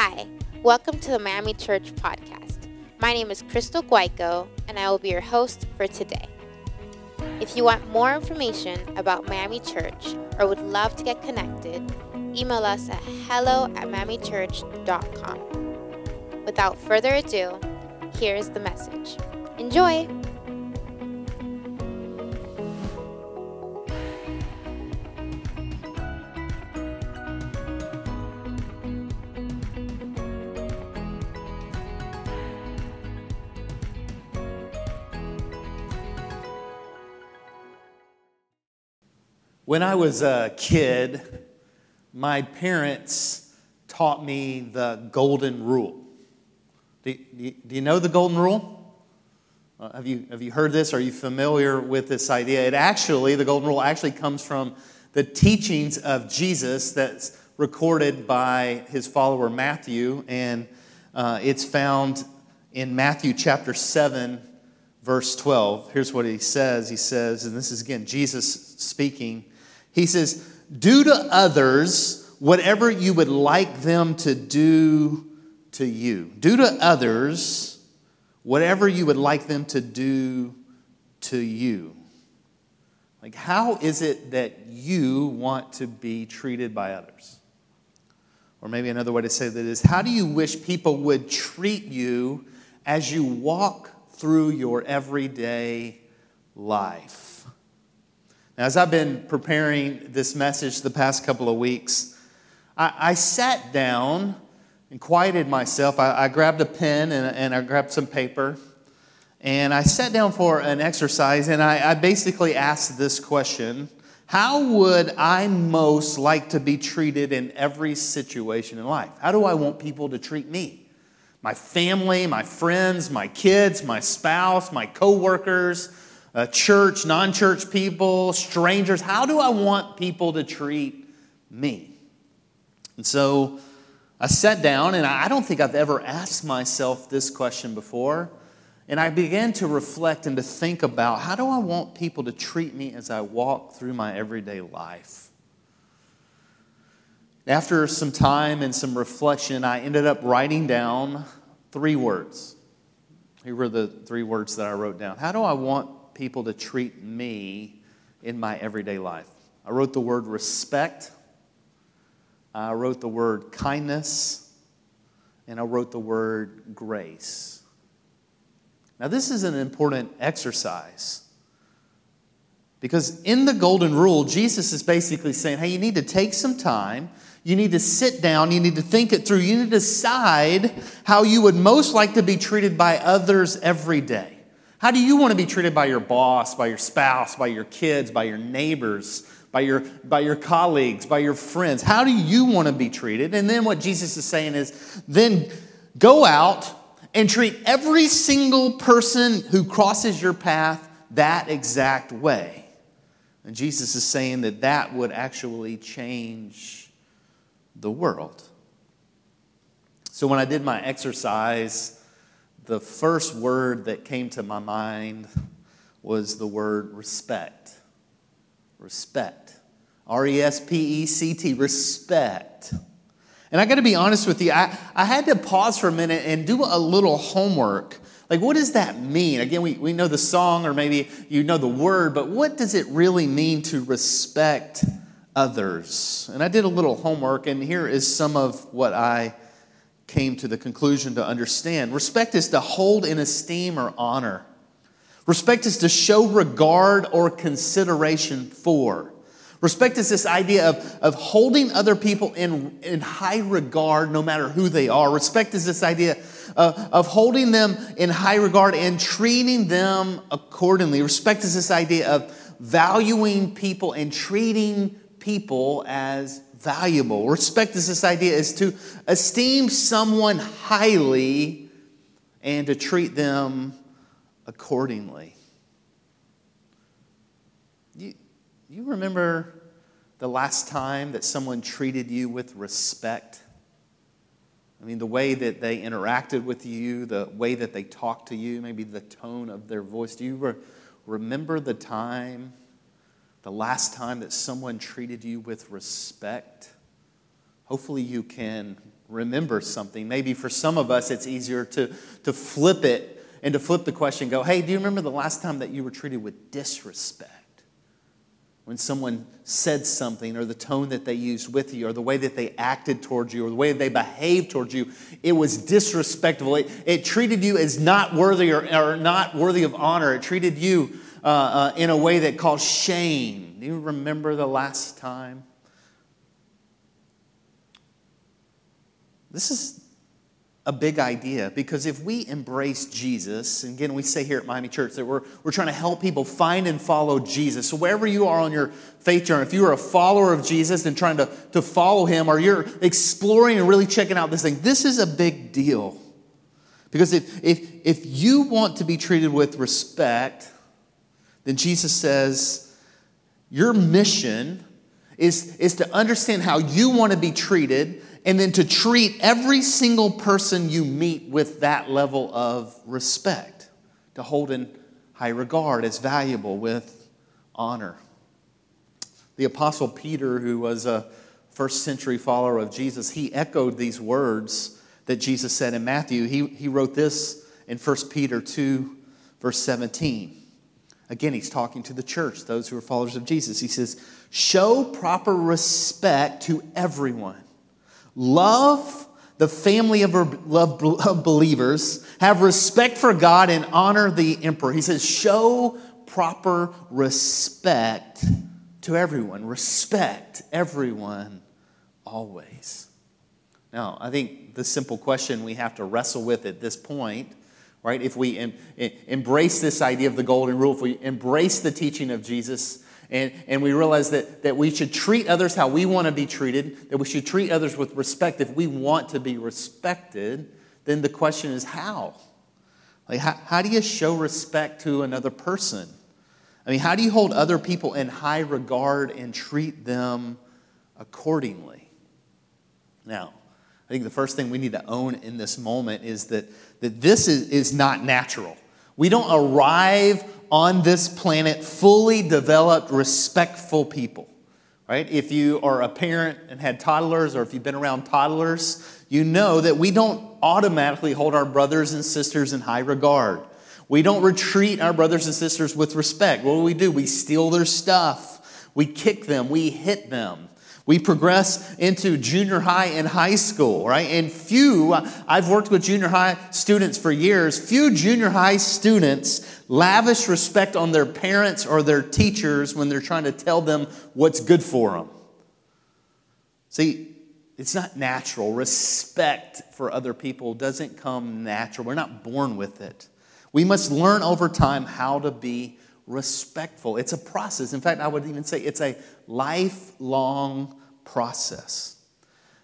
Hi, welcome to the Miami Church podcast. My name is Crystal Guayco, and I will be your host for today. If you want more information about Miami Church or would love to get connected, email us at hello at miamichurch.com. Without further ado, here's the message. Enjoy! When I was a kid, my parents taught me the golden rule. Do, do, do you know the golden rule? Uh, have, you, have you heard this? Are you familiar with this idea? It actually, the golden rule actually comes from the teachings of Jesus that's recorded by his follower Matthew, and uh, it's found in Matthew chapter 7, verse 12. Here's what he says He says, and this is again Jesus speaking. He says, Do to others whatever you would like them to do to you. Do to others whatever you would like them to do to you. Like, how is it that you want to be treated by others? Or maybe another way to say that is, how do you wish people would treat you as you walk through your everyday life? As I've been preparing this message the past couple of weeks, I, I sat down and quieted myself. I, I grabbed a pen and, and, I grabbed some paper, and I sat down for an exercise, and I, I basically asked this question How would I most like to be treated in every situation in life? How do I want people to treat me? My family, my friends, my kids, my spouse, my coworkers, uh, church, non church people, strangers. How do I want people to treat me? And so I sat down, and I don't think I've ever asked myself this question before. And I began to reflect and to think about how do I want people to treat me as I walk through my everyday life? After some time and some reflection, I ended up writing down three words. Here were the three words that I wrote down. How do I want people to treat me in my everyday life. I wrote the word respect, I wrote the word kindness, and I wrote the word grace. Now, this is an important exercise because in the Golden Rule, Jesus is basically saying, hey, you need to take some time. You need to sit down. You need to think it through. You need to decide how you would most like to be treated by others every day. How do you want to be treated by your boss, by your spouse, by your kids, by your neighbors, by your, by your colleagues, by your friends? How do you want to be treated? And then what Jesus is saying is then go out and treat every single person who crosses your path that exact way. And Jesus is saying that that would actually change the world. So when I did my exercise, the first word that came to my mind was the word respect. Respect. R E S P E C T, respect. And I got to be honest with you, I, I had to pause for a minute and do a little homework. Like, what does that mean? Again, we, we know the song or maybe you know the word, but what does it really mean to respect others? And I did a little homework, and here is some of what I came to the conclusion to understand. Respect is to hold in esteem or honor. Respect is to show regard or consideration for. Respect is this idea of, of holding other people in, in high regard no matter who they are. Respect is this idea of, of holding them in high regard and treating them accordingly. Respect is this idea of valuing people and treating people as valuable. Respect is this idea is to esteem someone highly and to treat them accordingly. You, you remember the last time that someone treated you with respect? I mean, the way that they interacted with you, the way that they talked to you, maybe the tone of their voice. Do you re- remember the time the last time that someone treated you with respect. Hopefully, you can remember something. Maybe for some of us, it's easier to, to flip it and to flip the question go, hey, do you remember the last time that you were treated with disrespect? When someone said something, or the tone that they used with you, or the way that they acted towards you, or the way they behaved towards you, it was disrespectful. It, it treated you as not worthy or, or not worthy of honor. It treated you uh, uh, in a way that caused shame. Do you remember the last time? This is a big idea because if we embrace Jesus, and again, we say here at Miami Church that we're, we're trying to help people find and follow Jesus. So, wherever you are on your faith journey, if you are a follower of Jesus and trying to, to follow him, or you're exploring and really checking out this thing, this is a big deal. Because if, if, if you want to be treated with respect, then Jesus says, Your mission is, is to understand how you want to be treated and then to treat every single person you meet with that level of respect, to hold in high regard as valuable with honor. The Apostle Peter, who was a first century follower of Jesus, he echoed these words that Jesus said in Matthew. He, he wrote this in 1 Peter 2, verse 17. Again, he's talking to the church, those who are followers of Jesus. He says, Show proper respect to everyone love the family of, believers, have respect for God, and honor the emperor. He says, show proper respect to everyone. Respect everyone always. Now, I think the simple question we have to wrestle with at this point, right, if we em- embrace this idea of the golden rule, if we embrace the teaching of Jesus, and, and we realize that, that we should treat others how we want to be treated, that we should treat others with respect if we want to be respected. Then the question is how? Like, how, how do you show respect to another person? I mean, how do you hold other people in high regard and treat them accordingly? Now, I think the first thing we need to own in this moment is that, that this is, is not natural. We don't arrive on this planet fully developed, respectful people. Right? If you are a parent and had toddlers, or if you've been around toddlers, you know that we don't automatically hold our brothers and sisters in high regard. We don't retreat our brothers and sisters with respect. What do we do? We steal their stuff. We kick them. We hit them. We progress into junior high and high school, right? And few, I've worked with junior high students for years, few junior high students lavish respect on their parents or their teachers when they're trying to tell them what's good for them. See, it's not natural. Respect for other people doesn't come natural. We're not born with it. We must learn over time how to be respectful. It's a process. In fact, I would even say it's a lifelong process.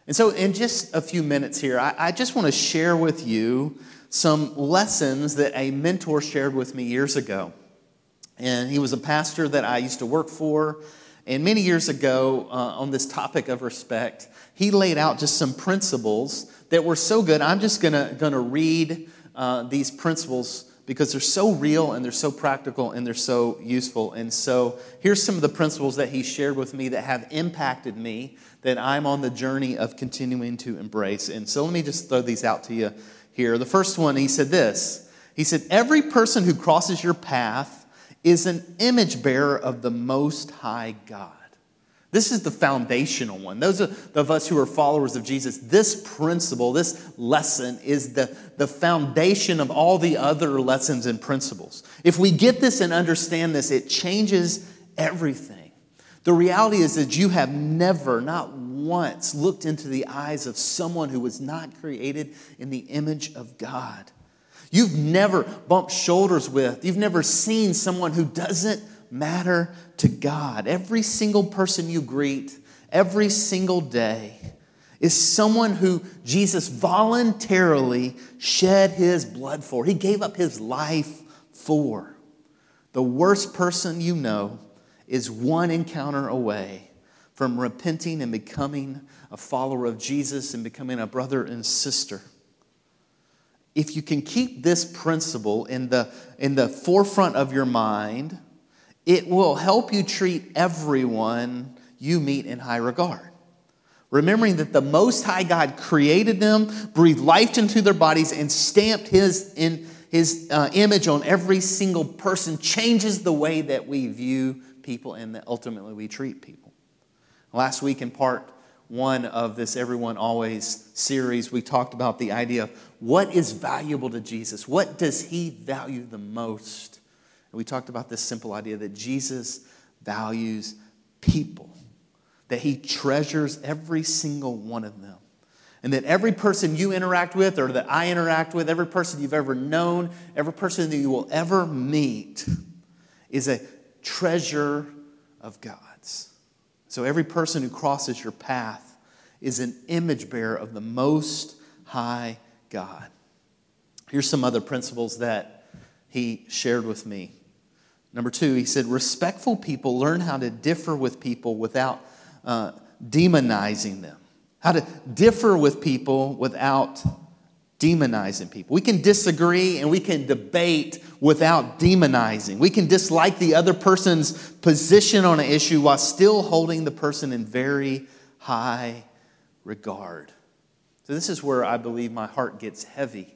And so, in just a few minutes here, I, I just want to share with you some lessons that a mentor shared with me years ago. And he was a pastor that I used to work for. And many years ago, uh, on this topic of respect, he laid out just some principles that were so good. I'm just going to read uh, these principles because they're so real and they're so practical and they're so useful. And so here's some of the principles that he shared with me that have impacted me that I'm on the journey of continuing to embrace. And so let me just throw these out to you here. The first one, he said this He said, Every person who crosses your path is an image bearer of the Most High God. This is the foundational one. Those of us who are followers of Jesus, this principle, this lesson is the, the foundation of all the other lessons and principles. If we get this and understand this, it changes everything. The reality is that you have never, not once, looked into the eyes of someone who was not created in the image of God. You've never bumped shoulders with, you've never seen someone who doesn't matter to God. Every single person you greet, every single day, is someone who Jesus voluntarily shed his blood for. He gave up his life for. The worst person you know is one encounter away from repenting and becoming a follower of Jesus and becoming a brother and sister. If you can keep this principle in the, in the forefront of your mind, it will help you treat everyone you meet in high regard. remembering that the Most High God created them, breathed life into their bodies, and stamped His, in, his uh, image on every single person, changes the way that we view people and that ultimately we treat people. Last week, in part one of this Everyone Always series, we talked about the idea of what is valuable to Jesus? What does He value the most? And we talked about this simple idea that Jesus values people that he treasures every single one of them. And that every person you interact with, or that I interact with, every person you've ever known, every person that you will ever meet, is a treasure of God's. So every person who crosses your path is an image bearer of the Most High God. Here's some other principles that he shared with me. Number two, he said, respectful people learn how to differ with people without uh, demonizing them, how to differ with people without demonizing people. We can disagree and we can debate without demonizing. We can dislike the other person's position on an issue while still holding the person in very high regard. So, this is where I believe my heart gets heavy.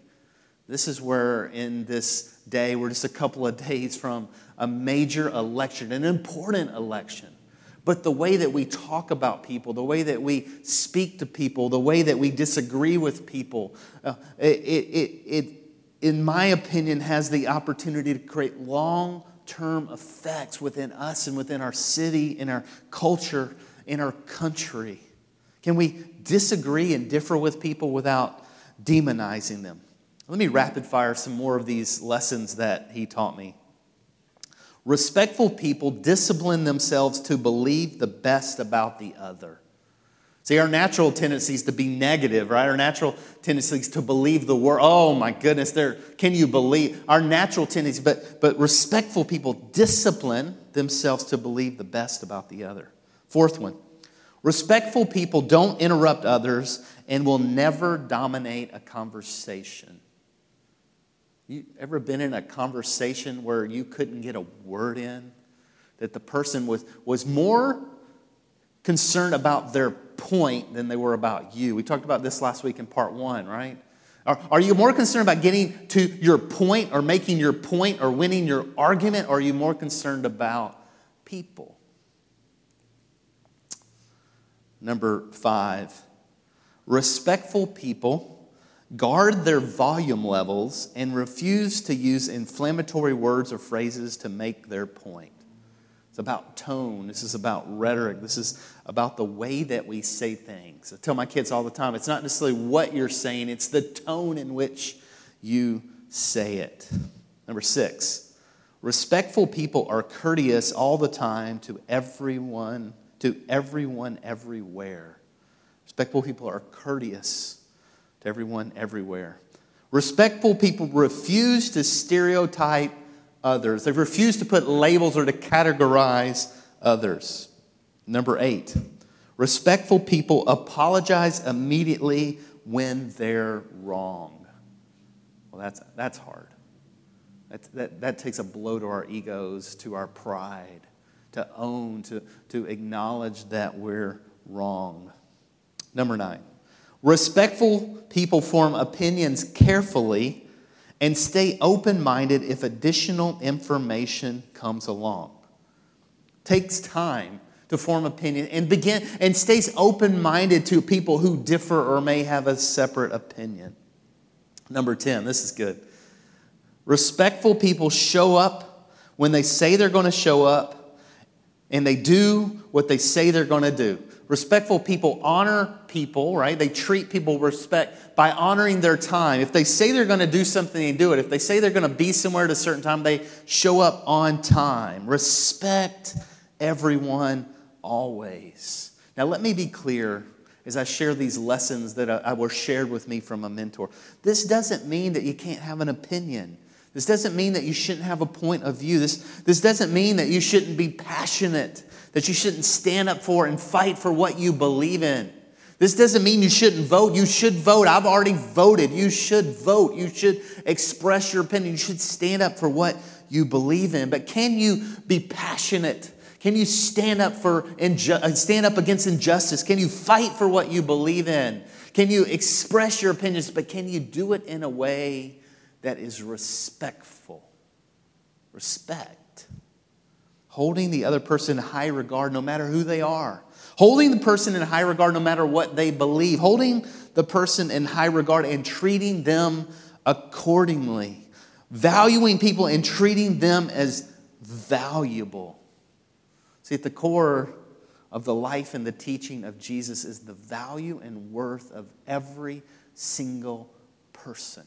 This is where, in this day, we're just a couple of days from a major election, an important election. But the way that we talk about people, the way that we speak to people, the way that we disagree with people, uh, it, it, it, in my opinion, has the opportunity to create long term effects within us and within our city, in our culture, in our country. Can we disagree and differ with people without demonizing them? Let me rapid fire some more of these lessons that he taught me. Respectful people discipline themselves to believe the best about the other. See, our natural tendencies to be negative, right? Our natural tendencies to believe the word. Oh my goodness, there can you believe our natural tendencies, but but respectful people discipline themselves to believe the best about the other. Fourth one. Respectful people don't interrupt others and will never dominate a conversation. You ever been in a conversation where you couldn't get a word in? That the person was, was more concerned about their point than they were about you. We talked about this last week in part one, right? Are, are you more concerned about getting to your point or making your point or winning your argument, or are you more concerned about people? Number five, respectful people guard their volume levels, and refuse to use inflammatory words or phrases to make their point. It's about tone. This is about rhetoric. This is about the way that we say things. I tell my kids all the time it's not necessarily what you're saying, it's the tone in which you say it. Number six, respectful people are courteous all the time to everyone, to everyone everywhere. Respectful people are courteous to everyone everywhere. Respectful people refuse to stereotype others, they refuse to put labels or to categorize others. Number eight, respectful people apologize immediately when they're wrong. Well, that's, that's hard. That, that, that takes a blow to our egos, to our pride, to own, to, to acknowledge that we're wrong. Number nine, Respectful people form opinions carefully and stay open minded if additional information comes along. Takes time to form opinion and begin and stays open minded to people who differ or may have a separate opinion. Number 10, this is good. Respectful people show up when they say they're going to show up and they do what they say they're going to do. Respectful people honor people, right? They treat people with respect by honoring their time. If they say they're going to do something, they do it. If they say they're going to be somewhere at a certain time, they show up on time. Respect everyone always. Now, let me be clear as I share these lessons that I, were shared with me from a mentor. This doesn't mean that you can't have an opinion. This doesn't mean that you shouldn't have a point of view. This, this doesn't mean that you shouldn't be passionate that you shouldn't stand up for and fight for what you believe in. This doesn't mean you shouldn't vote. You should vote. I've already voted. You should vote. You should express your opinion. You should stand up for what you believe in. But can you be passionate? Can you stand up for inju- uh, stand up against injustice? Can you fight for what you believe in? Can you express your opinions, but can you do it in a way that is respectful? Respect. Holding the other person in high regard no matter who they are. Holding the person in high regard no matter what they believe. Holding the person in high regard and treating them accordingly. Valuing people and treating them as valuable. See, at the core of the life and the teaching of Jesus is the value and worth of every single person.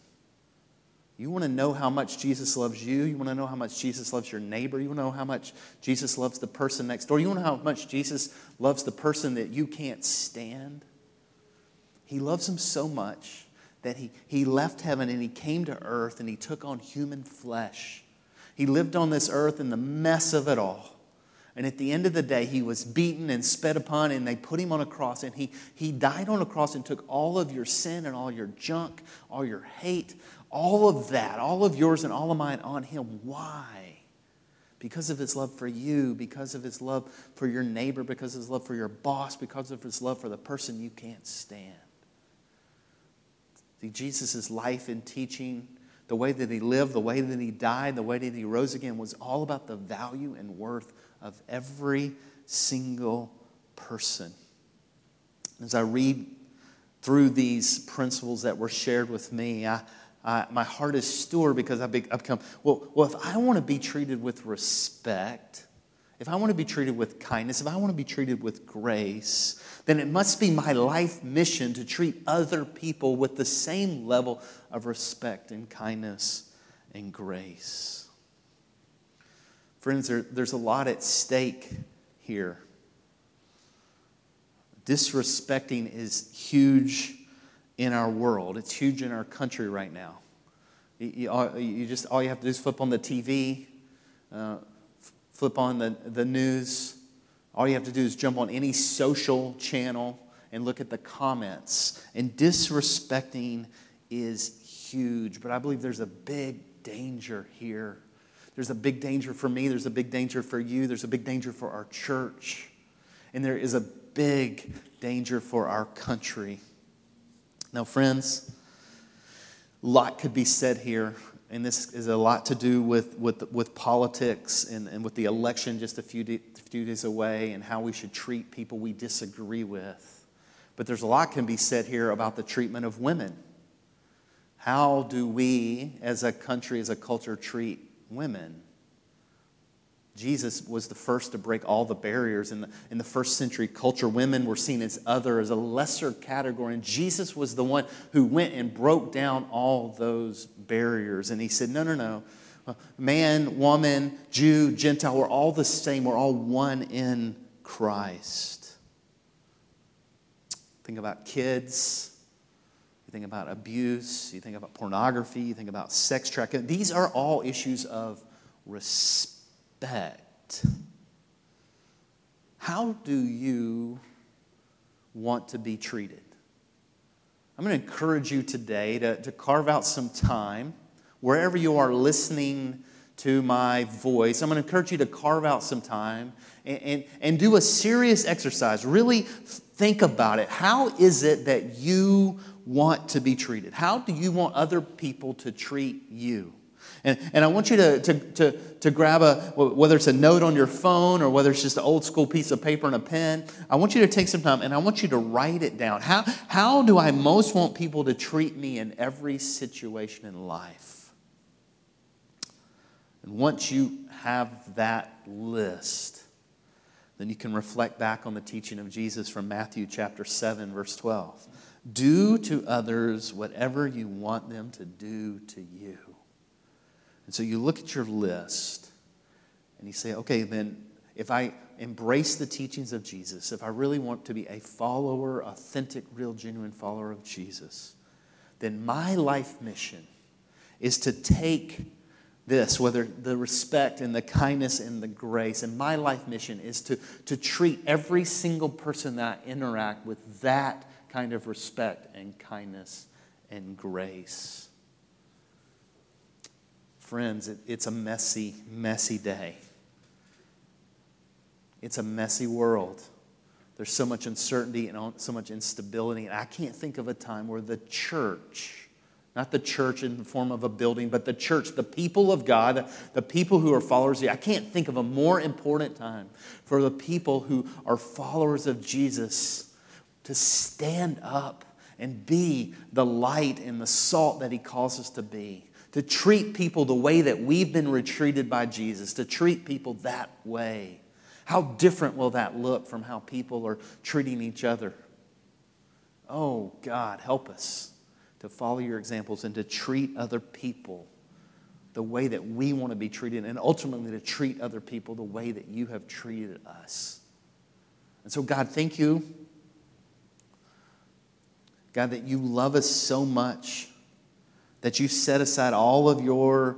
You want to know how much Jesus loves you. You want to know how much Jesus loves your neighbor. You want to know how much Jesus loves the person next door. You want to know how much Jesus loves the person that you can't stand. He loves them so much that he, he left heaven and he came to earth and he took on human flesh. He lived on this earth in the mess of it all. And at the end of the day, he was beaten and sped upon, and they put him on a cross. And he, he died on a cross and took all of your sin and all your junk, all your hate, all of that, all of yours and all of mine on him. Why? Because of his love for you, because of his love for your neighbor, because of his love for your boss, because of his love for the person you can't stand. See, Jesus' life and teaching, the way that he lived, the way that he died, the way that he rose again was all about the value and worth of every single person. As I read through these principles that were shared with me, I, I, my heart is sore because I've become, well, well, if I want to be treated with respect, if I want to be treated with kindness, if I want to be treated with grace, then it must be my life mission to treat other people with the same level of respect and kindness and grace. Friends, there, there's a lot at stake here. Disrespecting is huge in our world, it's huge in our country right now. You, you, you just, all you have to do is flip on the TV, uh, flip on the, the news. All you have to do is jump on any social channel and look at the comments. And disrespecting is huge, but I believe there's a big danger here there's a big danger for me, there's a big danger for you, there's a big danger for our church, and there is a big danger for our country. Now, friends, a lot could be said here, and this is a lot to do with, with, with politics and, and with the election just a few, de- few days away and how we should treat people we disagree with. But there's a lot can be said here about the treatment of women. How do we, as a country, as a culture, treat women. Jesus was the first to break all the barriers. In the, in the first century culture, women were seen as other, as a lesser category. And Jesus was the one who went and broke down all those barriers. And he said, No, no, no. Uh, man, woman, Jew, Gentile, we're all the same. We're all one in Christ. Think about kids. You think about abuse, you think about pornography, you think about sex trafficking. These are all issues of respect. How do you want to be treated? I'm going to encourage you today to, to carve out some time, wherever you are listening to my voice. I'm going to encourage you to carve out some time and, and, and do a serious exercise. Really think about it. How is it that you want to be treated? How do you want other people to treat you? And, and I want you to, to, to, to grab a, whether it's a note on your phone or whether it's just an old school piece of paper and a pen, I want you to take some time and I want you to write it down. How, how do I most want people to treat me in every situation in life? And once you have that list, then you can reflect back on the teaching of Jesus from Matthew chapter 7, verse 12. Do to others whatever you want them to do to you. And so you look at your list and you say, okay, then if I embrace the teachings of Jesus, if I really want to be a follower, authentic, real, genuine follower of Jesus, then my life mission is to take this, whether the respect and the kindness and the grace, and my life mission is to, to treat every single person that I interact with that kind of respect and kindness and grace. Friends, it, it's a messy, messy day. It's a messy world. There's so much uncertainty and so much instability. And I can't think of a time where the church, not the church in the form of a building, but the church, the people of God, the people who are followers, I can't think of a more important time for the people who are followers of Jesus to stand up and be the light and the salt that He calls us to be. To treat people the way that we've been retreated by Jesus, to treat people that way. How different will that look from how people are treating each other? Oh, God, help us to follow your examples and to treat other people the way that we want to be treated, and ultimately to treat other people the way that you have treated us. And so, God, thank you. God, that you love us so much that you set aside all of your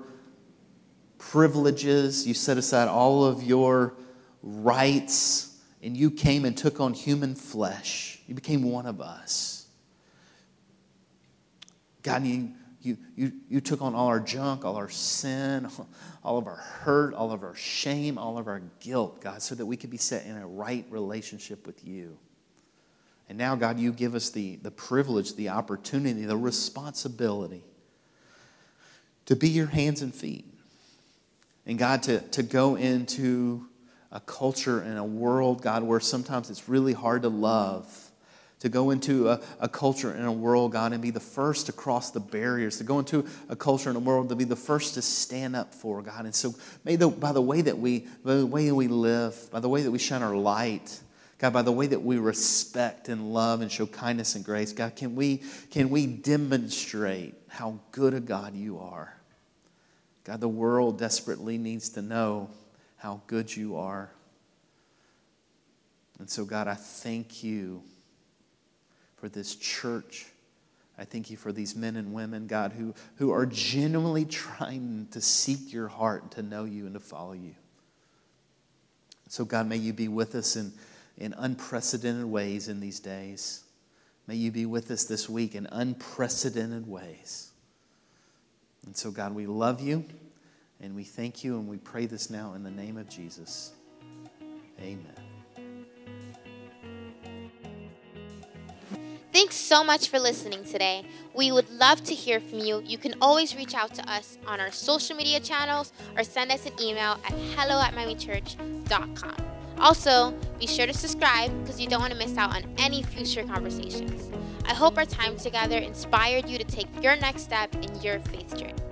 privileges, you set aside all of your rights, and you came and took on human flesh. You became one of us. God, you, you, you, you took on all our junk, all our sin, all of our hurt, all of our shame, all of our guilt, God, so that we could be set in a right relationship with you. And now, God, you give us the, the privilege, the opportunity, the responsibility to be your hands and feet. And God, to, to go into a culture and a world, God, where sometimes it's really hard to love. To go into a, a culture and a world, God, and be the first to cross the barriers, to go into a culture and a world to be the first to stand up for, God. And so, may the, by the way that we, by the way we live, by the way that we shine our light, God, by the way that we respect and love and show kindness and grace, God, can we, can we demonstrate how good a God you are? God, the world desperately needs to know how good you are. And so, God, I thank you for this church. I thank you for these men and women, God, who, who are genuinely trying to seek your heart and to know you and to follow you. So, God, may you be with us in, in unprecedented ways in these days. May you be with us this week in unprecedented ways. And so, God, we love you. And we thank you and we pray this now in the name of Jesus. Amen. Thanks so much for listening today. We would love to hear from you. You can always reach out to us on our social media channels or send us an email at hello at miamichurch.com. Also, be sure to subscribe because you don't want to miss out on any future conversations. I hope our time together inspired you to take your next step in your faith journey.